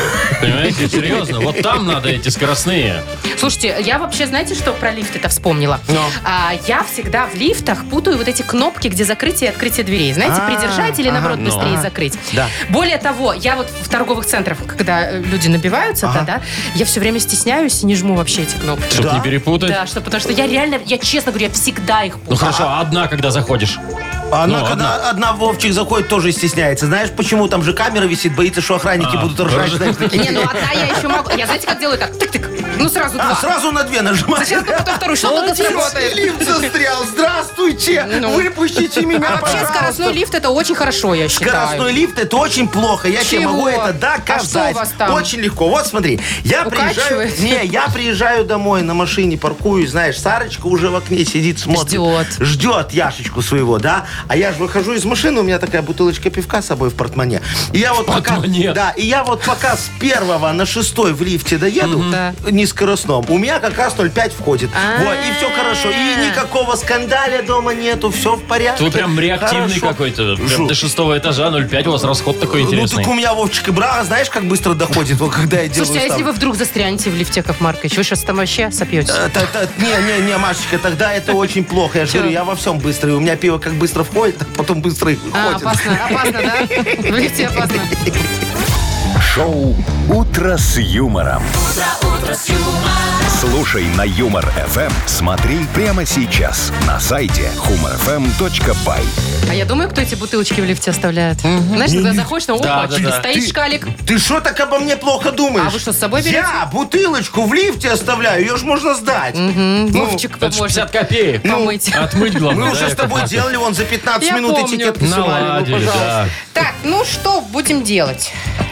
Понимаете, серьезно, вот там надо эти скоростные. Слушайте, я вообще, знаете, что про лифт это вспомнила? А, я всегда в лифтах путаю вот эти кнопки, где закрытие и открытие дверей. Знаете, А, придержать или, наоборот, ну. быстрее Ага. закрыть. Да. Более того, я вот в торговых центрах, когда э, люди набиваются, да, да, я все время стесняюсь и не жму вообще эти кнопки. Чтобы Да. не перепутать. Да, что, потому что я реально, я честно говорю, я всегда их Ну путаю. хорошо, а одна, когда заходишь. А она, Ну, когда одна Вовчик заходит, тоже стесняется. Знаешь, почему? Там же камера висит, боится, что охранники А, будут ржать. знаешь, такие. Не, ну одна я еще могу. Я знаете, как делаю так? Тык-тык. Ну сразу А, два. сразу на две нажимать. Сейчас потом вторую. Что тут сработает? Лифт застрял. Здравствуйте. Ну. Выпустите меня, А вообще пожалуйста. скоростной лифт это очень хорошо, я считаю. Скоростной лифт это очень плохо. Я тебе Чего? могу это А доказать. что у вас там? Очень легко. Вот смотри, я приезжаю. Укачивает? Не, я приезжаю домой на машине, паркуюсь, знаешь, Сарочка уже в окне сидит, смотрит. Ждет. Ждет Яшечку своего, да? А я же выхожу из машины, у меня такая бутылочка пивка с собой в портмоне. И я вот пока. портмоне? Да, и я вот пока с первого на шестой в лифте доеду, Да. не скоростном, у меня как раз 0,5 входит. А. Вот, и все хорошо. И никакого скандаля дома нету, все в порядке. Вы прям реактивный Хорошо. какой-то. Прям Жу. до шестого этажа 0,5 у вас расход такой Ну, интересный. так у меня, Вовчик, и бра, знаешь, как быстро доходит, вот когда я делаю Слушайте, а если вы вдруг застрянете в лифте, Яков Маркович, вы сейчас там вообще сопьете? Э, та- та- Не, не, не, Машечка, тогда это очень плохо. Я же говорю, я во всем быстрый. У меня пиво как быстро входит, так потом быстро и А, выходит. опасно, опасно, да? В лифте опасно. Шоу «Утро с юмором». Слушай на Юмор ФМ. Смотри прямо сейчас на сайте humorfm.by. А я думаю, кто эти бутылочки в лифте оставляет. Знаешь, когда заходишь, там, Да, опа, да, да. стоит Ты- шкалик. Ты что так обо мне плохо думаешь? А вы что, с собой берете? Я бутылочку в лифте оставляю, ее же можно сдать. Вовчик Это ж поможет 50 копеек. помыть. Отмыть главное. Мы да, уже с Яков тобой Маркович? делали, вон за 15 Я минут помню. этикетки сували. Ну, Наладили, пожалуйста. да. Так, ну что будем делать?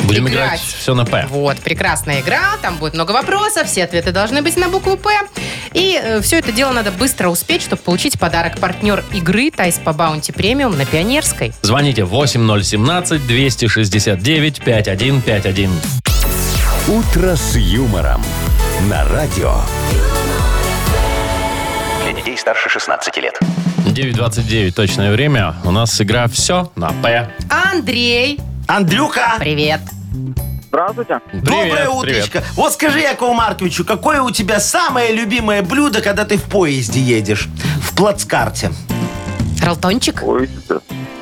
Будем играть все на П. Вот, прекрасная игра, там будет много вопросов, все ответы должны быть на букву «П». И все это дело надо быстро успеть, чтобы получить подарок. Партнер игры «Тай-спа Баунти Премиум» на Пионерской. Звоните 8017-269-5151. «Утро с юмором» на радио. Для детей старше 16 лет. 9.29 точное время. У нас игра «Все на П». Андрей, Андрюха, привет. Здравствуйте. доброе Привет, утречко. Вот скажи, Якову Марковичу, какое у тебя самое любимое блюдо, когда ты в поезде едешь? В плацкарте. Ралтончик? Ой,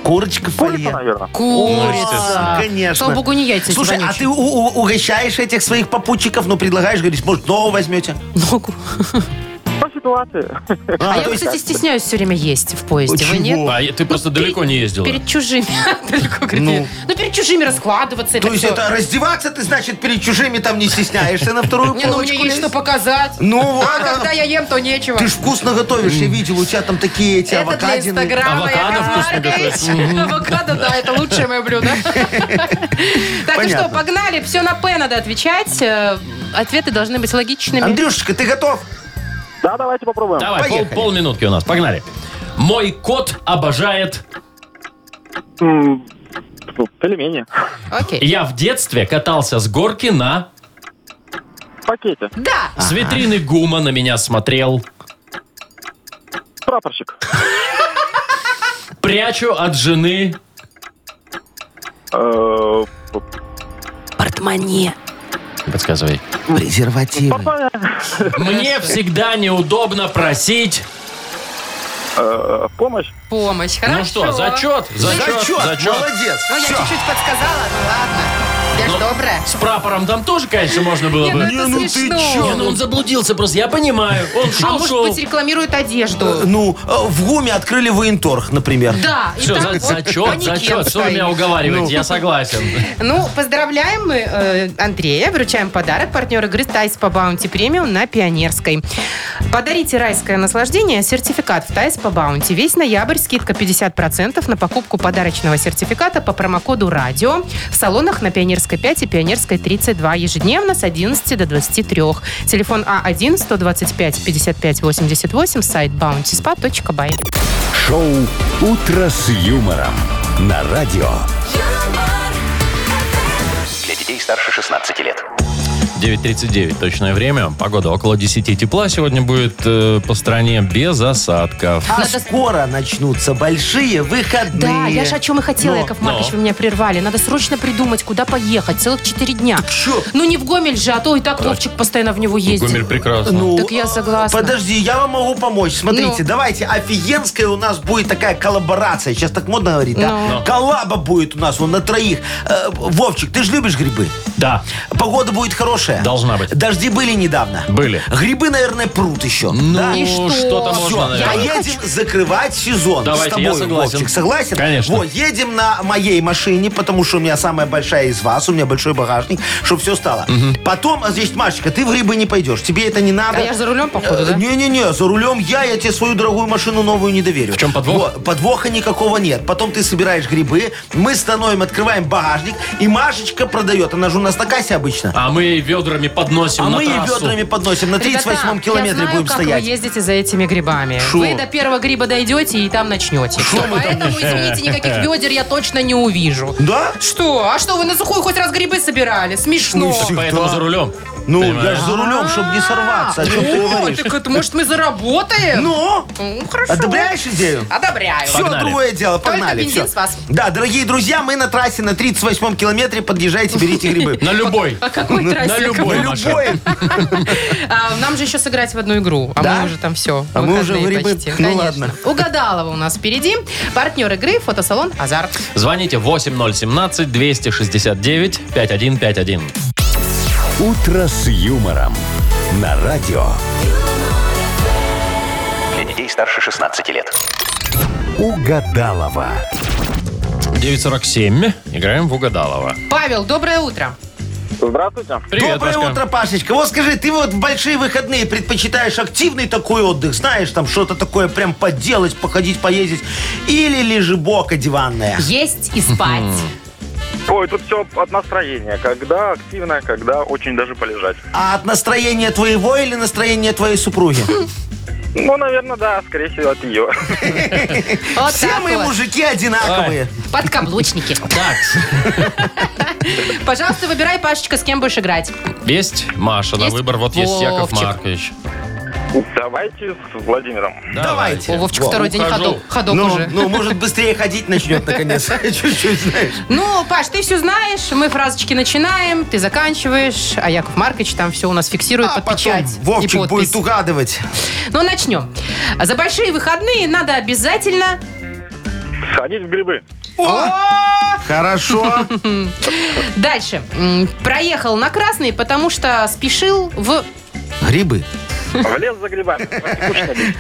Курочка в Курица, наверное. Курица. Конечно. Слава богу, не яйца Слушай, а ты у- у- угощаешь этих своих попутчиков, ну, предлагаешь, говоришь, может, нового возьмете? Ногу. По ситуации. А, я, то есть- кстати, стесняюсь все время есть в поезде. Вы нет? А ты просто Ну, далеко перед- не ездила. Перед чужими. Далеко, Ну. Ну, перед чужими раскладываться. То это есть всё. это раздеваться ты, значит, перед чужими там не стесняешься на вторую Не, ну полочку мне есть что показать. Ну, вот. А когда я ем, то нечего. Ты ж вкусно готовишь, я видел, у тебя там такие эти Это для авокадины. Инстаграма. Авокадо вкусно. Авокадо, да, это лучшее мое блюдо. Так, ну что, Понятно. погнали. Все на П надо отвечать. Э, Ответы должны быть логичными. Андрюшечка, ты готов? Да, давайте попробуем. Давай, пол, Поехали. полминутки у нас. Погнали. Мой кот обожает... М, Пельмени. Окей. Я в детстве катался с горки на... В пакете. Да. С витрины ГУМа на меня смотрел. Прапорщик. Прячу от жены... Э, Портмоне. Подсказывай. Презервативы. Мне всегда неудобно просить... Э, Помощь. Помощь. Хорошо. Ну что, зачет, зачет, Зачет, зачет. молодец. Ну, я Всё. чуть-чуть подсказала. Ну, ладно. Я ж Ну, добрая. С прапором там тоже, конечно, можно было Не, ну бы. это Не, ну ты смешно. чё? Не, ну он заблудился просто, я понимаю. Он А шел, может шел. быть, рекламирует одежду? Ну, э, в ГУМе открыли военторг, например. Да. и Все, там за, вот зачет, манекен зачет. Что вы меня уговариваете? Я согласен. Ну, поздравляем мы э, Андрея, вручаем подарок. Партнер игры Тай-спа Баунти Премиум на Пионерской. Подарите райское наслаждение, сертификат в Тай-спа Баунти. Весь ноябрь скидка 50% на покупку подарочного сертификата по промокоду «Радио» в салонах на Пионерской 5 и Пионерской 32 ежедневно с 11 до 23. Телефон А А1-125-55-88, сайт bountyspa.by. Шоу «Утро с юмором» на радио. Для детей старше 16 лет. 9.39 точное время. Погода около 10 тепла сегодня будет э, по стране без осадков. А Надо- скоро начнутся большие выходные. Да, я же о чем и хотела, Но. Яков Маркович, Но. вы меня прервали. Надо срочно придумать, куда поехать. Целых четыре дня. чё? Ну не в Гомель же, а то и так Вовчик постоянно в него ездит. Гомель прекрасно. Ну, Так я согласна. Подожди, я вам могу помочь. Смотрите, Ну. давайте, офигенская у нас будет такая коллаборация. Сейчас так модно говорить, да? Ну. Коллаба будет у нас, вон, на троих. Э, Вовчик, ты же любишь грибы? Да, Погода будет хорошая. Должна быть. Дожди были недавно. Были. Грибы, наверное, прут еще. ну да? И что? что-то можно, наверное. поедем закрывать сезон. Давайте, с тобой, я согласен. Вовчик, согласен? Конечно. Вот, едем на моей машине, потому что у меня самая большая из вас, у меня большой багажник, чтобы все стало. Потом, а здесь, Машечка, ты в грибы не пойдешь, тебе это не надо. А я за рулем, походу, да? Не-не-не, за рулем я, я тебе свою дорогую машину новую не доверю. В чем подвох? Вот, подвоха никакого нет. Потом ты собираешь грибы, мы становим, открываем багажник, и Машечка продает. Она же у нас на кассе обычно. А мы ведрами подносим А на мы и трассу. ведрами подносим. На 38-м Ребята, километре я знаю, будем как стоять. вы ездите за этими грибами. Шо? Вы до первого гриба дойдете и там начнете. Всё, Поэтому, извините, никаких ведер я точно не увижу. Да? Что? А что, вы на сухую хоть раз грибы собирали? Смешно. Поэтому за рулем. Ну, я же за рулем, чтобы не сорваться. О чем ты О, говоришь? так это, может, мы заработаем? Ну, Ну, хорошо. одобряешь идею? Одобряю. Все, Погнали. другое дело, Только погнали. бензин всё. с вас. Да, дорогие друзья, мы на трассе на 38-м километре. Подъезжайте, берите грибы. На любой. А какой трассе? На Яков любой На машине. любой. А, нам же еще сыграть в одну игру. А Да? мы уже там все. А мы уже в грибы? Ну Конечно. ладно. Угадалова у нас впереди. Партнер игры фотосалон Азарт. Звоните 8017-269-5151. «Утро с юмором» на радио. Для детей старше 16 лет. Угадалова. 947. Играем в Угадалова. Павел, доброе утро. Здравствуйте. Привет, Доброе Пашка. утро, Пашечка. Вот скажи, ты вот в большие выходные предпочитаешь активный такой отдых, знаешь, там что-то такое прям поделать, походить, поездить, или лежебока диванная? Есть и спать. Ой, тут все от настроения. Когда активно, когда очень даже полежать. А от настроения твоего или настроения твоей супруги? Ну, наверное, да, скорее всего, от ее. Вот Все так мы вот. мужики одинаковые. Подкаблучники. Так, Пожалуйста, выбирай, Пашечка, с кем будешь играть. есть Маша на Есть выбор. Вот есть Яков Вовчик. Маркович. Давайте с Владимиром. Давайте. О, Вовчик Во. второй день ухожу. ходок, ходок Ну, уже. ну, может, быстрее ходить начнет наконец. Чуть-чуть, знаешь. Ну, Паш, ты все знаешь, мы фразочки начинаем, ты заканчиваешь, а Яков Маркович там все у нас фиксирует А под потом печать и Вовчик подпись. будет угадывать. Ну, начнем. За большие выходные надо обязательно... Сходить в грибы. О, хорошо. Дальше. М, Проехал на красный, потому что спешил в... Грибы. В лес за грибами.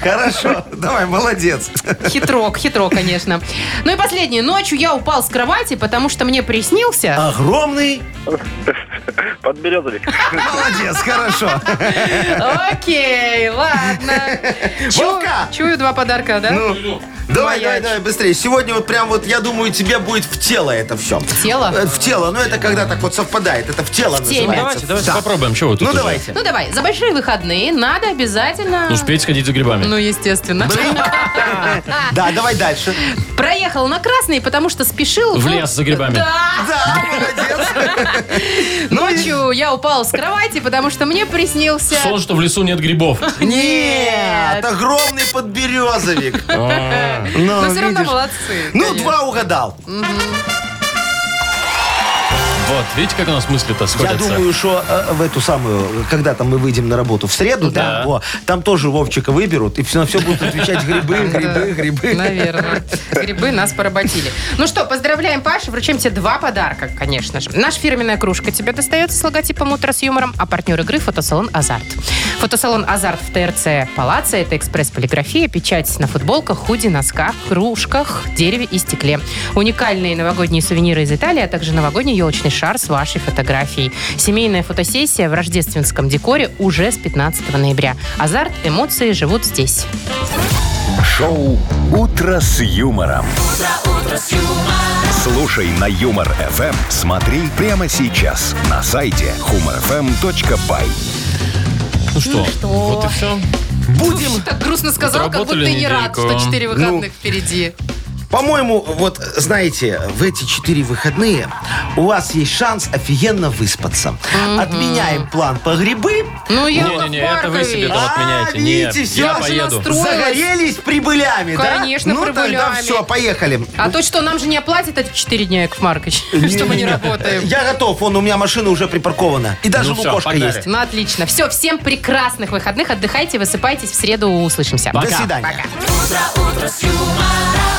Хорошо. Давай, молодец. Хитрок, хитро, конечно. Ну и последнее. Ночью я упал с кровати, потому что мне приснился... Огромный. Подберезовик. Молодец, хорошо. Окей, ладно. Вовка! Чую два подарка, да? Ну, давай, давай, давай, быстрее. Сегодня вот прям вот, я думаю, тебе будет в тело это все. В тело? В тело. Ну, это когда так вот совпадает. Это в тело называется. Давайте, давайте Да. попробуем. Чего вы тут Ну, давайте. Ну давай, за большие выходные надо обязательно... Успеть сходить за грибами. Ну, естественно. Да, давай дальше. Проехал на красный, потому что спешил... В лес за грибами. Да. Да, молодец. Ночью я упал с кровати, потому что мне приснился... Сон, что в лесу нет грибов. Нет, огромный подберезовик. А, Ну, Но все равно молодцы. Ну, два угадал. Вот, видите, как у нас мысли-то Я сходятся. думаю, что э, в эту самую, когда там мы выйдем на работу в среду, да, Да. во, там тоже Вовчика выберут, и все, на все будут отвечать грибы, грибы, грибы. Наверное. Грибы нас поработили. Ну что, поздравляем, Паша. Вручаем тебе два подарка, конечно же. Наша фирменная кружка тебе достается с логотипом «Утро с юмором», а партнер игры – фотосалон «Азарт». Фотосалон «Азарт» в ТРЦ «Палация» – это экспресс-полиграфия, печать на футболках, худи, носках, кружках, дереве и стекле. Уникальные новогодние сувениры из Италии, а также новогодний елочный шар с вашей фотографией. Семейная фотосессия в рождественском декоре уже с 15 ноября. «Азарт» – эмоции живут здесь. Шоу «Утро с юмором». Слушай на Юмор ФМ. Смотри прямо сейчас на сайте humorfm.by. Ну что, что? вот и все. Будем, Так грустно сказал, как будто не рад, что 4 выходных впереди. По-моему, вот, знаете, в эти четыре выходные у вас есть шанс офигенно выспаться. Отменяем план по грибы. Ну, я Не-не-не, это вы себе там А, отменяйте. видите, Нет, всё, я поеду. Загорелись прибылями, да? Конечно, ну, тогда прибылями. все, поехали. А то что, нам же не оплатят эти 4 дня, Яков Маркович, что мы не работаем. Я готов, вон у меня машина уже припаркована. И даже Ну лукошка есть. Ну, отлично. Все, всем прекрасных выходных. Отдыхайте, высыпайтесь. В среду услышимся. До Пока. свидания. Пока. утро, утро с юмором.